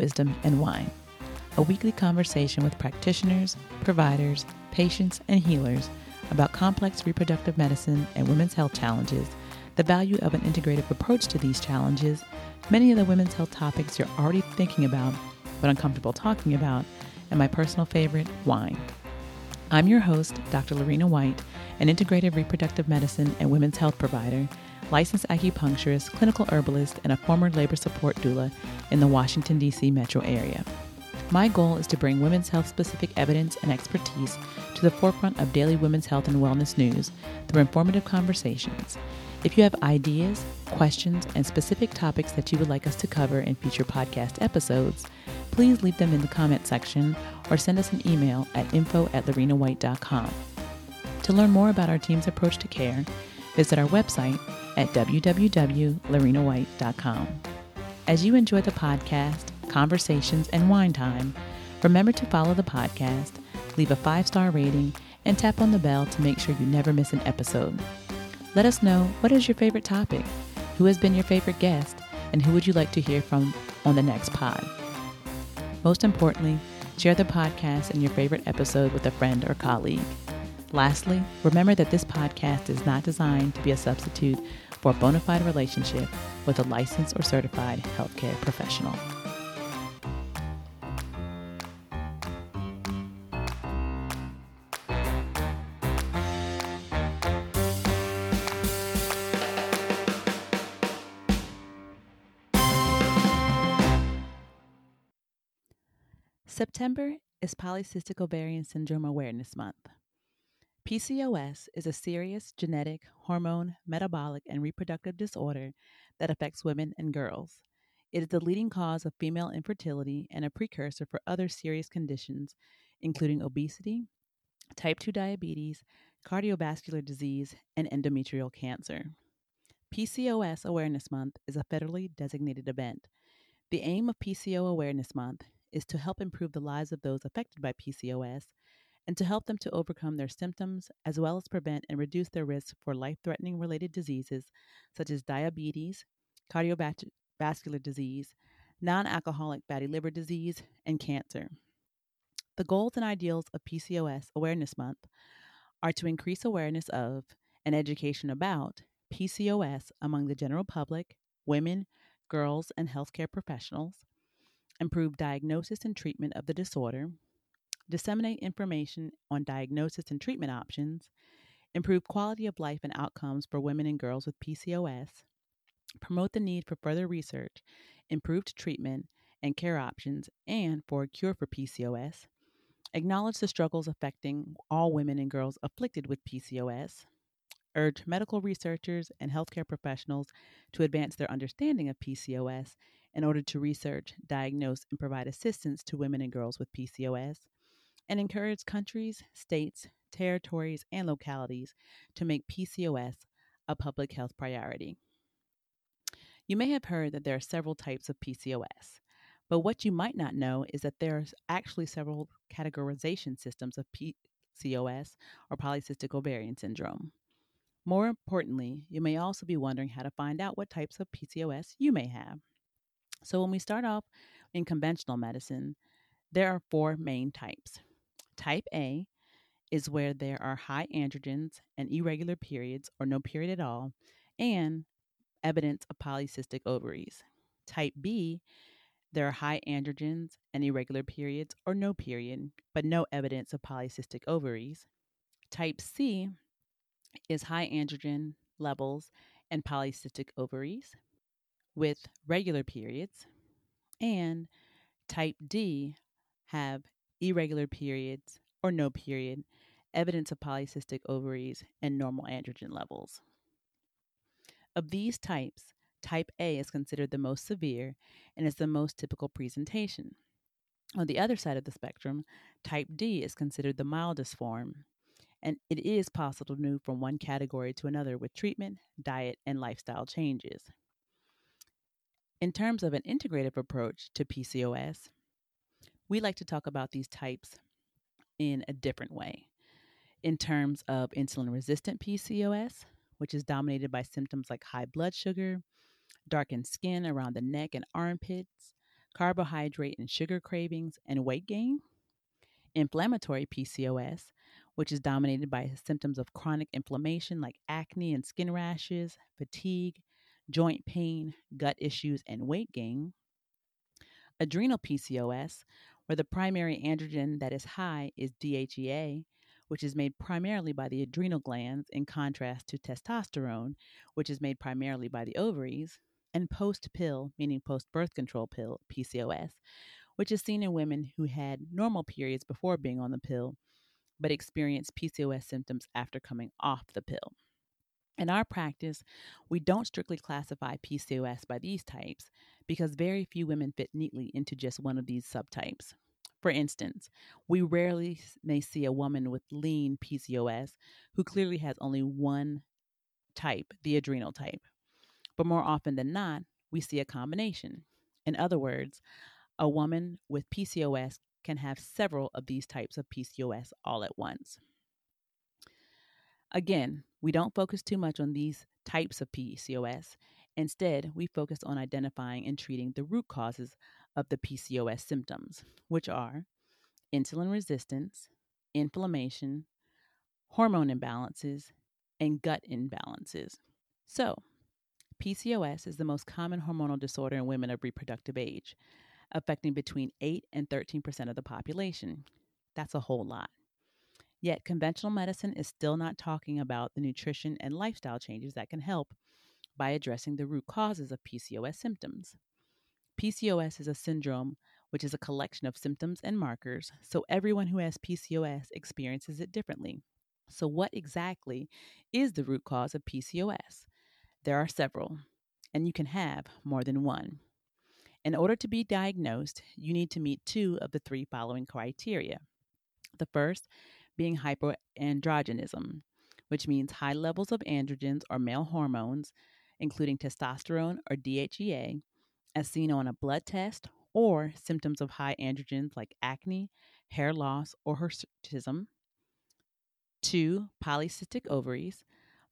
Wisdom and Wine, a weekly conversation with practitioners, providers, patients, and healers about complex reproductive medicine and women's health challenges, the value of an integrative approach to these challenges, many of the women's health topics you're already thinking about but uncomfortable talking about, and my personal favorite, wine. I'm your host, Dr. Lorena White, an integrative reproductive medicine and women's health provider, licensed acupuncturist, clinical herbalist, and a former labor support doula in the Washington, D.C. metro area. My goal is to bring women's health specific evidence and expertise to the forefront of daily women's health and wellness news through informative conversations. If you have ideas, questions, and specific topics that you would like us to cover in future podcast episodes, please leave them in the comment section or send us an email at info at lorenawhite.com. To learn more about our team's approach to care, visit our website at www.lorenawhite.com. As you enjoy the podcast, conversations, and wine time, remember to follow the podcast, leave a five star rating, and tap on the bell to make sure you never miss an episode. Let us know what is your favorite topic, who has been your favorite guest, and who would you like to hear from on the next pod. Most importantly, share the podcast and your favorite episode with a friend or colleague. Lastly, remember that this podcast is not designed to be a substitute for a bona fide relationship with a licensed or certified healthcare professional. September is Polycystic Ovarian Syndrome Awareness Month. PCOS is a serious genetic, hormone, metabolic, and reproductive disorder that affects women and girls. It is the leading cause of female infertility and a precursor for other serious conditions, including obesity, type 2 diabetes, cardiovascular disease, and endometrial cancer. PCOS Awareness Month is a federally designated event. The aim of PCO Awareness Month is to help improve the lives of those affected by PCOS and to help them to overcome their symptoms as well as prevent and reduce their risk for life threatening related diseases such as diabetes, cardiovascular disease, non alcoholic fatty liver disease, and cancer. The goals and ideals of PCOS Awareness Month are to increase awareness of and education about PCOS among the general public, women, girls, and healthcare professionals, improve diagnosis and treatment of the disorder, disseminate information on diagnosis and treatment options, improve quality of life and outcomes for women and girls with PCOS, promote the need for further research, improved treatment and care options, and for a cure for PCOS, acknowledge the struggles affecting all women and girls afflicted with PCOS, urge medical researchers and healthcare professionals to advance their understanding of PCOS in order to research, diagnose, and provide assistance to women and girls with PCOS, and encourage countries, states, territories, and localities to make PCOS a public health priority. You may have heard that there are several types of PCOS, but what you might not know is that there are actually several categorization systems of PCOS or polycystic ovarian syndrome. More importantly, you may also be wondering how to find out what types of PCOS you may have. So, when we start off in conventional medicine, there are four main types. Type A is where there are high androgens and irregular periods or no period at all, and evidence of polycystic ovaries. Type B, there are high androgens and irregular periods or no period, but no evidence of polycystic ovaries. Type C is high androgen levels and polycystic ovaries with regular periods, and type D have irregular periods or no period, evidence of polycystic ovaries, and normal androgen levels. Of these types, type A is considered the most severe and is the most typical presentation. On the other side of the spectrum, type D is considered the mildest form, and it is possible to move from one category to another with treatment, diet, and lifestyle changes. In terms of an integrative approach to PCOS, we like to talk about these types in a different way. In terms of insulin resistant PCOS, which is dominated by symptoms like high blood sugar, darkened skin around the neck and armpits, carbohydrate and sugar cravings, and weight gain. Inflammatory PCOS, which is dominated by symptoms of chronic inflammation like acne and skin rashes, fatigue, joint pain, gut issues, and weight gain. Adrenal PCOS, where the primary androgen that is high is DHEA, which is made primarily by the adrenal glands, in contrast to testosterone, which is made primarily by the ovaries, and post pill, meaning post birth control pill, PCOS, which is seen in women who had normal periods before being on the pill, but experienced PCOS symptoms after coming off the pill. In our practice, we don't strictly classify PCOS by these types because very few women fit neatly into just one of these subtypes. For instance, we rarely may see a woman with lean PCOS who clearly has only one type, the adrenal type. But more often than not, we see a combination. In other words, a woman with PCOS can have several of these types of PCOS all at once. Again, we don't focus too much on these types of PCOS. Instead, we focus on identifying and treating the root causes of the PCOS symptoms, which are insulin resistance, inflammation, hormone imbalances, and gut imbalances. So, PCOS is the most common hormonal disorder in women of reproductive age, affecting between 8 and 13% of the population. That's a whole lot. Yet, conventional medicine is still not talking about the nutrition and lifestyle changes that can help by addressing the root causes of PCOS symptoms. PCOS is a syndrome which is a collection of symptoms and markers, so everyone who has PCOS experiences it differently. So, what exactly is the root cause of PCOS? There are several, and you can have more than one. In order to be diagnosed, you need to meet two of the three following criteria. The first being hyperandrogenism, which means high levels of androgens or male hormones, including testosterone or DHEA, as seen on a blood test or symptoms of high androgens like acne, hair loss, or hirsutism. Two, polycystic ovaries,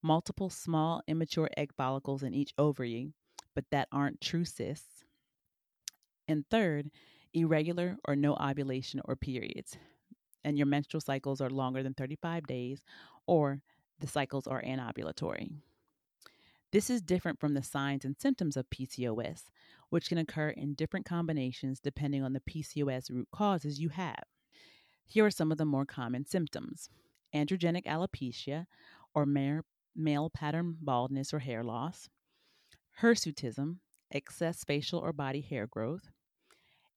multiple small immature egg follicles in each ovary, but that aren't true cysts. And third, irregular or no ovulation or periods, and your menstrual cycles are longer than 35 days, or the cycles are anovulatory. This is different from the signs and symptoms of PCOS, which can occur in different combinations depending on the PCOS root causes you have. Here are some of the more common symptoms androgenic alopecia, or male pattern baldness or hair loss, hirsutism, excess facial or body hair growth,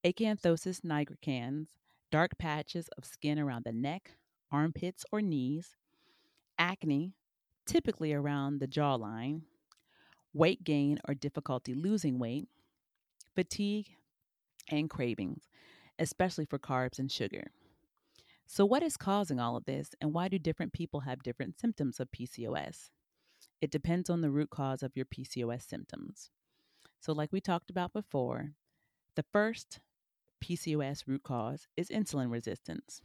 acanthosis nigricans, dark patches of skin around the neck, armpits, or knees, acne, typically around the jawline, weight gain or difficulty losing weight, fatigue, and cravings, especially for carbs and sugar. So, what is causing all of this, and why do different people have different symptoms of PCOS? It depends on the root cause of your PCOS symptoms. So, like we talked about before, the first PCOS root cause is insulin resistance.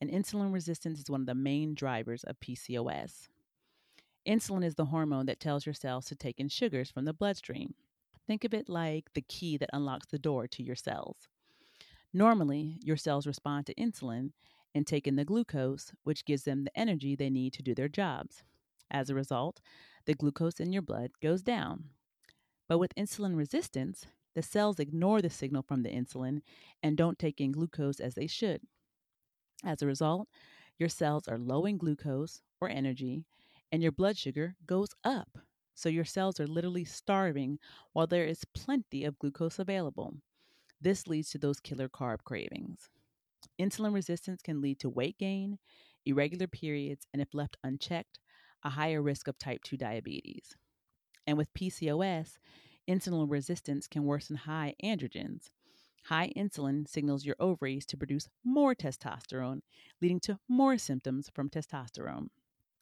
And insulin resistance is one of the main drivers of PCOS. Insulin is the hormone that tells your cells to take in sugars from the bloodstream. Think of it like the key that unlocks the door to your cells. Normally, your cells respond to insulin and take in the glucose, which gives them the energy they need to do their jobs. As a result, the glucose in your blood goes down. But with insulin resistance, the cells ignore the signal from the insulin and don't take in glucose as they should. As a result, your cells are low in glucose or energy, and your blood sugar goes up. So your cells are literally starving while there is plenty of glucose available. This leads to those killer carb cravings. Insulin resistance can lead to weight gain, irregular periods, and if left unchecked, a higher risk of type 2 diabetes. And with PCOS, Insulin resistance can worsen high androgens. High insulin signals your ovaries to produce more testosterone, leading to more symptoms from testosterone.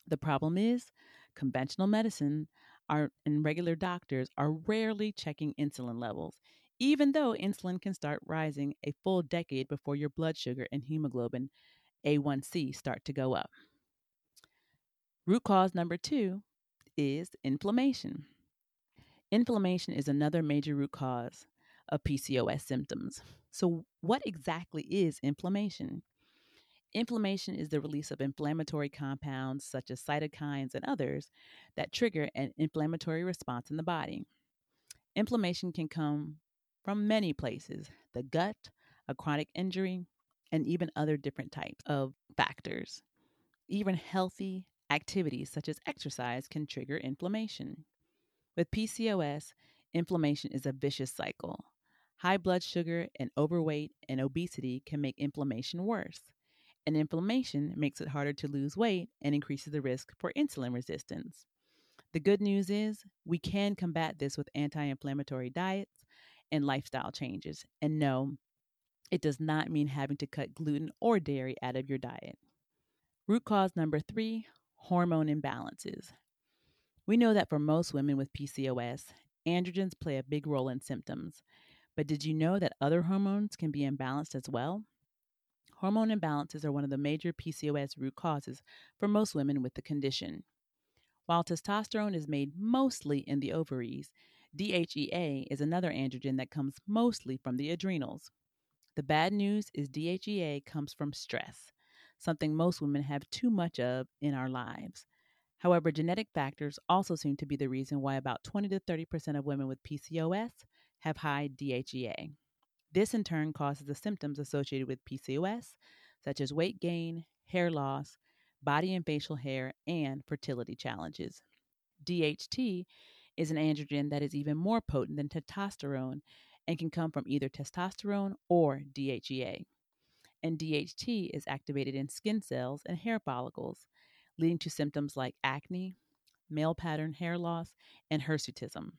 The problem is, conventional medicine are, and regular doctors are rarely checking insulin levels, even though insulin can start rising a full decade before your blood sugar and hemoglobin A1C start to go up. Root cause number two is inflammation. Inflammation is another major root cause. of PCOS symptoms. So, what exactly is inflammation? Inflammation is the release of inflammatory compounds such as cytokines and others that trigger an inflammatory response in the body. Inflammation can come from many places the gut, a chronic injury, and even other different types of factors. Even healthy activities such as exercise can trigger inflammation. With PCOS, inflammation is a vicious cycle. High blood sugar and overweight and obesity can make inflammation worse. And inflammation makes it harder to lose weight and increases the risk for insulin resistance. The good news is we can combat this with anti inflammatory diets and lifestyle changes. And no, it does not mean having to cut gluten or dairy out of your diet. Root cause number three hormone imbalances. We know that for most women with PCOS, androgens play a big role in symptoms. But did you know that other hormones can be imbalanced as well? Hormone imbalances are one of the major PCOS root causes for most women with the condition. While testosterone is made mostly in the ovaries, DHEA is another androgen that comes mostly from the adrenals. The bad news is DHEA comes from stress, something most women have too much of in our lives. However, genetic factors also seem to be the reason why about 20 to 30% of women with PCOS have high DHEA. This in turn causes the symptoms associated with PCOS, such as weight gain, hair loss, body and facial hair, and fertility challenges. DHT is an androgen that is even more potent than testosterone and can come from either testosterone or DHEA. And DHT is activated in skin cells and hair follicles, leading to symptoms like acne, male pattern hair loss, and hirsutism.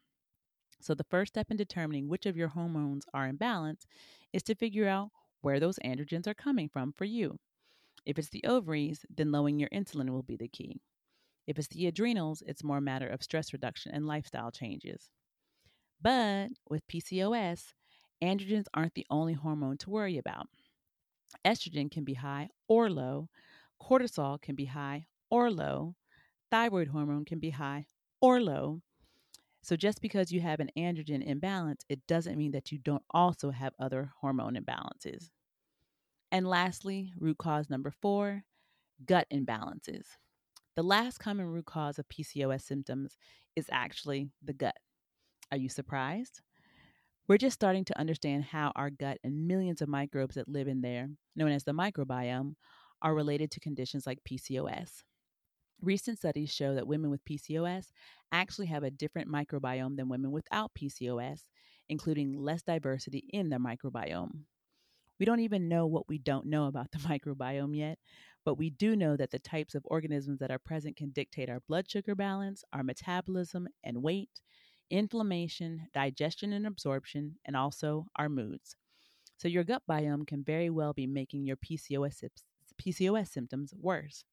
So, the first step in determining which of your hormones are in balance is to figure out where those androgens are coming from for you. If it's the ovaries, then lowering your insulin will be the key. If it's the adrenals, it's more a matter of stress reduction and lifestyle changes. But with PCOS, androgens aren't the only hormone to worry about. Estrogen can be high or low, cortisol can be high or low. Thyroid hormone can be high or low. So, just because you have an androgen imbalance, it doesn't mean that you don't also have other hormone imbalances. And lastly, root cause number four gut imbalances. The last common root cause of PCOS symptoms is actually the gut. Are you surprised? We're just starting to understand how our gut and millions of microbes that live in there, known as the microbiome, are related to conditions like PCOS. Recent studies show that women with PCOS actually have a different microbiome than women without PCOS, including less diversity in their microbiome. We don't even know what we don't know about the microbiome yet, but we do know that the types of organisms that are present can dictate our blood sugar balance, our metabolism and weight, inflammation, digestion and absorption, and also our moods. So, your gut biome can very well be making your PCOS, PCOS symptoms worse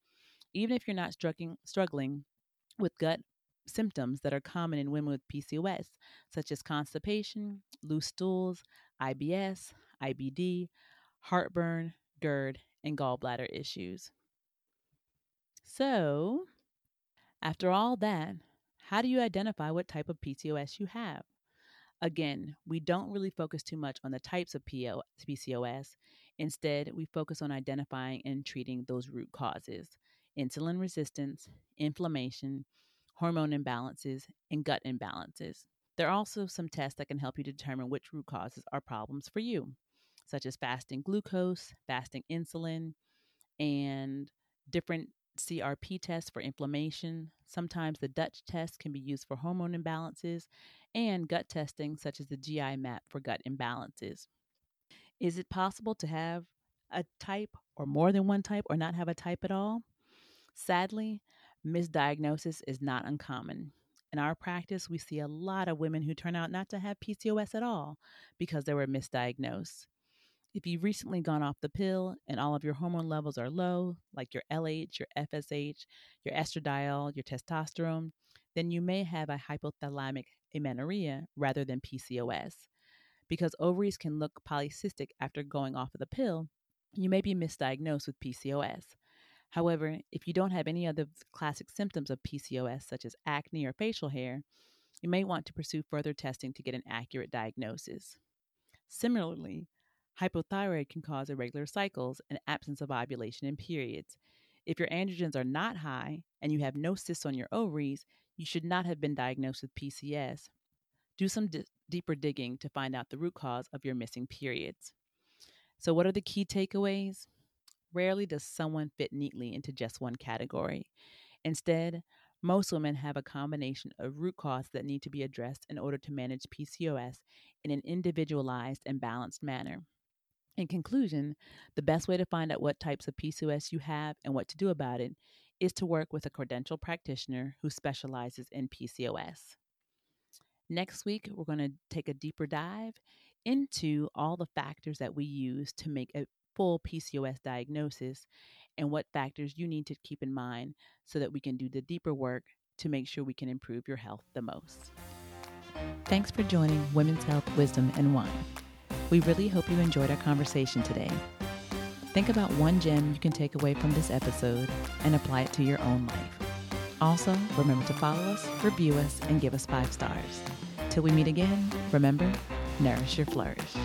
even if you're not struggling, struggling with gut symptoms that are common in women with PCOS, such as constipation, loose stools, IBS, IBD, heartburn, GERD, and gallbladder issues. So, after all that, how do you identify what type of PCOS you have? Again, we don't really focus too much on the types of PCOS. Instead, we focus on identifying and treating those root causes insulin resistance, inflammation, hormone imbalances, and gut imbalances. There are also some tests that can help you determine which root causes are problems for you, such as fasting glucose, fasting insulin, and different CRP tests for inflammation. Sometimes the Dutch test can be used for hormone imbalances, and gut testing, such as the GI map for gut imbalances. Is it possible to have a type or more than one type or not have a type at all? Sadly, misdiagnosis is not uncommon. In our practice, we see a lot of women who turn out not to have PCOS at all because they were misdiagnosed. If you've recently gone off the pill and all of your hormone levels are low, like your LH, your FSH, your estradiol, your testosterone, then you may have a hypothalamic amenorrhea rather than PCOS. Because ovaries can look polycystic after going off of the pill, you may be misdiagnosed with PCOS. However, if you don't have any other classic symptoms of PCOS, such as acne or facial hair, you may want to pursue further testing to get an accurate diagnosis. Similarly, hypothyroid can cause irregular cycles and absence of ovulation and periods. If your androgens are not high and you have no cysts on your ovaries, you should not have been diagnosed with PCS. Do some d- deeper digging to find out the root cause of your missing periods. So, what are the key takeaways? Rarely does someone fit neatly into just one category. Instead, most women have a combination of root causes that need to be addressed in order to manage PCOS in an individualized and balanced manner. In conclusion, the best way to find out what types of PCOS you have and what to do about it is to work with a credentialed practitioner who specializes in PCOS. Next week, we're going to take a deeper dive into all the factors that we use to make a full PCOS diagnosis and what factors you need to keep in mind so that we can do the deeper work to make sure we can improve your health the most. Thanks for joining Women's Health, Wisdom, and Wine. We really hope you enjoyed our conversation today. Think about one gem you can take away from this episode and apply it to your own life. Also, remember to follow us, review us, and give us five stars. Till we meet again, remember, nourish your flourish.